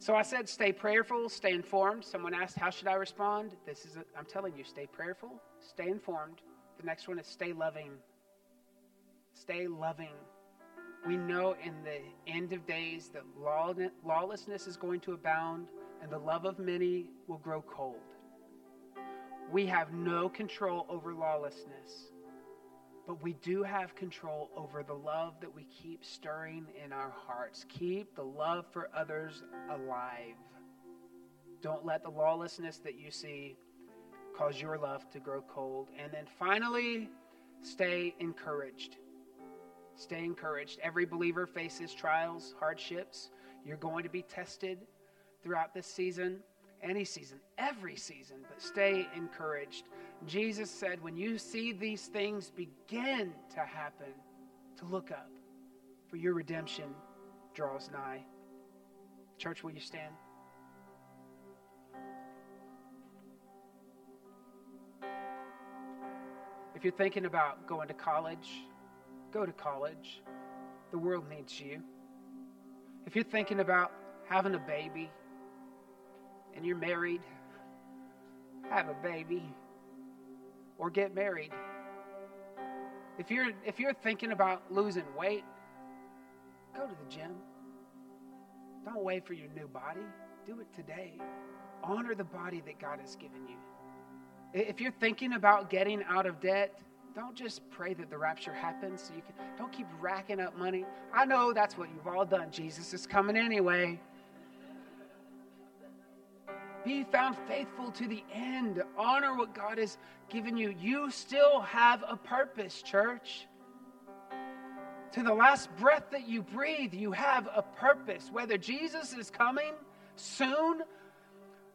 So I said, stay prayerful, stay informed. Someone asked, how should I respond? This is, i am telling you, stay prayerful, stay informed. The next one is stay loving. Stay loving. We know in the end of days that lawlessness is going to abound and the love of many will grow cold. We have no control over lawlessness. But we do have control over the love that we keep stirring in our hearts. Keep the love for others alive. Don't let the lawlessness that you see cause your love to grow cold. And then finally, stay encouraged. Stay encouraged. Every believer faces trials, hardships. You're going to be tested throughout this season, any season, every season, but stay encouraged. Jesus said, when you see these things begin to happen, to look up, for your redemption draws nigh. Church, will you stand? If you're thinking about going to college, go to college. The world needs you. If you're thinking about having a baby and you're married, have a baby or get married. If you're if you're thinking about losing weight, go to the gym. Don't wait for your new body. Do it today. Honor the body that God has given you. If you're thinking about getting out of debt, don't just pray that the rapture happens so you can don't keep racking up money. I know that's what you've all done. Jesus is coming anyway. Be found faithful to the end. Honor what God has given you. You still have a purpose, church. To the last breath that you breathe, you have a purpose. Whether Jesus is coming soon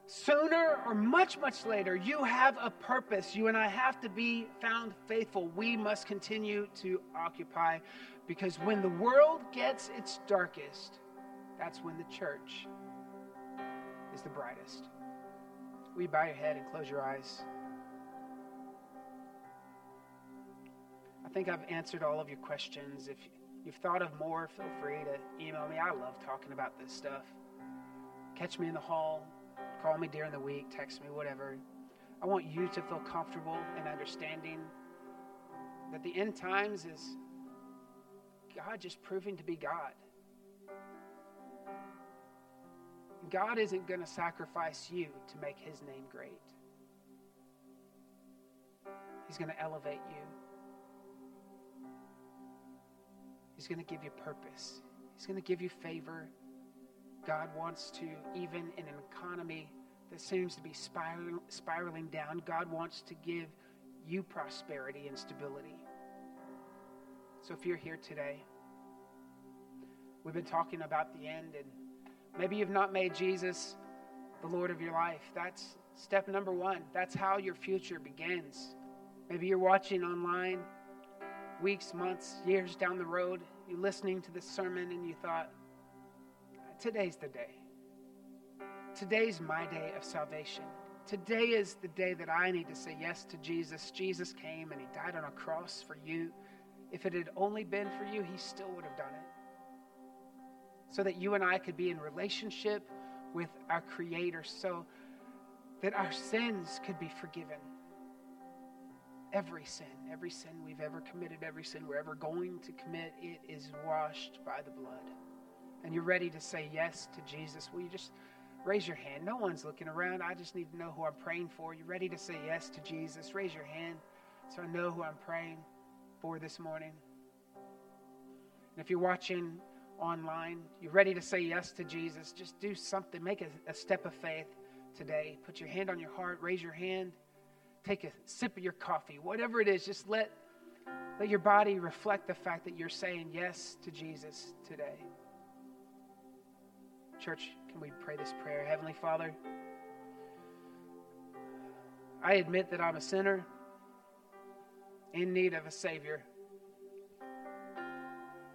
sooner or much, much later, you have a purpose. You and I have to be found faithful. We must continue to occupy because when the world gets its darkest, that's when the church is the brightest. Will you bow your head and close your eyes? I think I've answered all of your questions. If you've thought of more, feel free to email me. I love talking about this stuff. Catch me in the hall Call me during the week, text me, whatever. I want you to feel comfortable and understanding that the end times is God just proving to be God. God isn't going to sacrifice you to make his name great. He's going to elevate you. He's going to give you purpose. He's going to give you favor. God wants to, even in an economy that seems to be spiraling, spiraling down, God wants to give you prosperity and stability. So if you're here today, we've been talking about the end, and maybe you've not made Jesus the Lord of your life. That's step number one. That's how your future begins. Maybe you're watching online weeks, months, years down the road, you're listening to this sermon, and you thought, today's the day. Today's my day of salvation. Today is the day that I need to say yes to Jesus. Jesus came and he died on a cross for you. If it had only been for you, he still would have done it. So that you and I could be in relationship with our Creator, so that our sins could be forgiven. Every sin, every sin we've ever committed, every sin we're ever going to commit, it is washed by the blood and you're ready to say yes to Jesus, will you just raise your hand? No one's looking around. I just need to know who I'm praying for. You're ready to say yes to Jesus? Raise your hand so I know who I'm praying for this morning. And if you're watching online, you're ready to say yes to Jesus, just do something. Make a, a step of faith today. Put your hand on your heart, raise your hand, take a sip of your coffee, whatever it is, just let, let your body reflect the fact that you're saying yes to Jesus today. Church, can we pray this prayer? Heavenly Father, I admit that I'm a sinner in need of a Savior.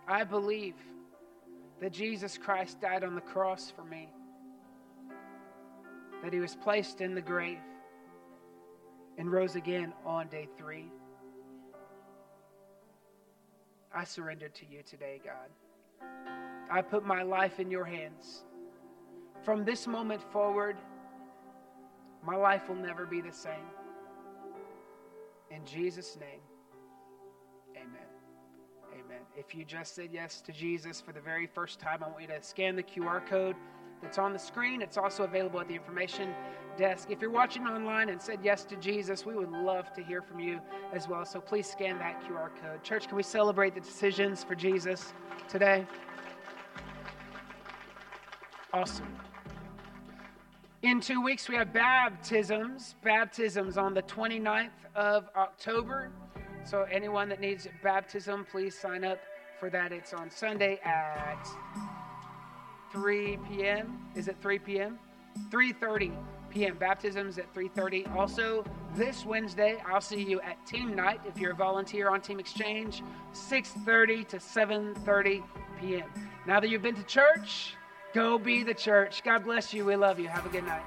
I believe that Jesus Christ died on the cross for me, that he was placed in the grave and rose again on day three. I surrender to you today, God. I put my life in your hands. From this moment forward, my life will never be the same. In Jesus' name. If you just said yes to Jesus for the very first time, I want you to scan the QR code that's on the screen. It's also available at the information desk. If you're watching online and said yes to Jesus, we would love to hear from you as well. So please scan that QR code. Church, can we celebrate the decisions for Jesus today? Awesome. In two weeks, we have baptisms. Baptisms on the 29th of October. So, anyone that needs baptism, please sign up for that. It's on Sunday at 3 p.m. Is it 3 p.m.? 3:30 p.m. Baptisms at 3:30. Also, this Wednesday, I'll see you at Team Night if you're a volunteer on Team Exchange, 6:30 to 7:30 p.m. Now that you've been to church, Go be the church. God bless you. We love you. Have a good night.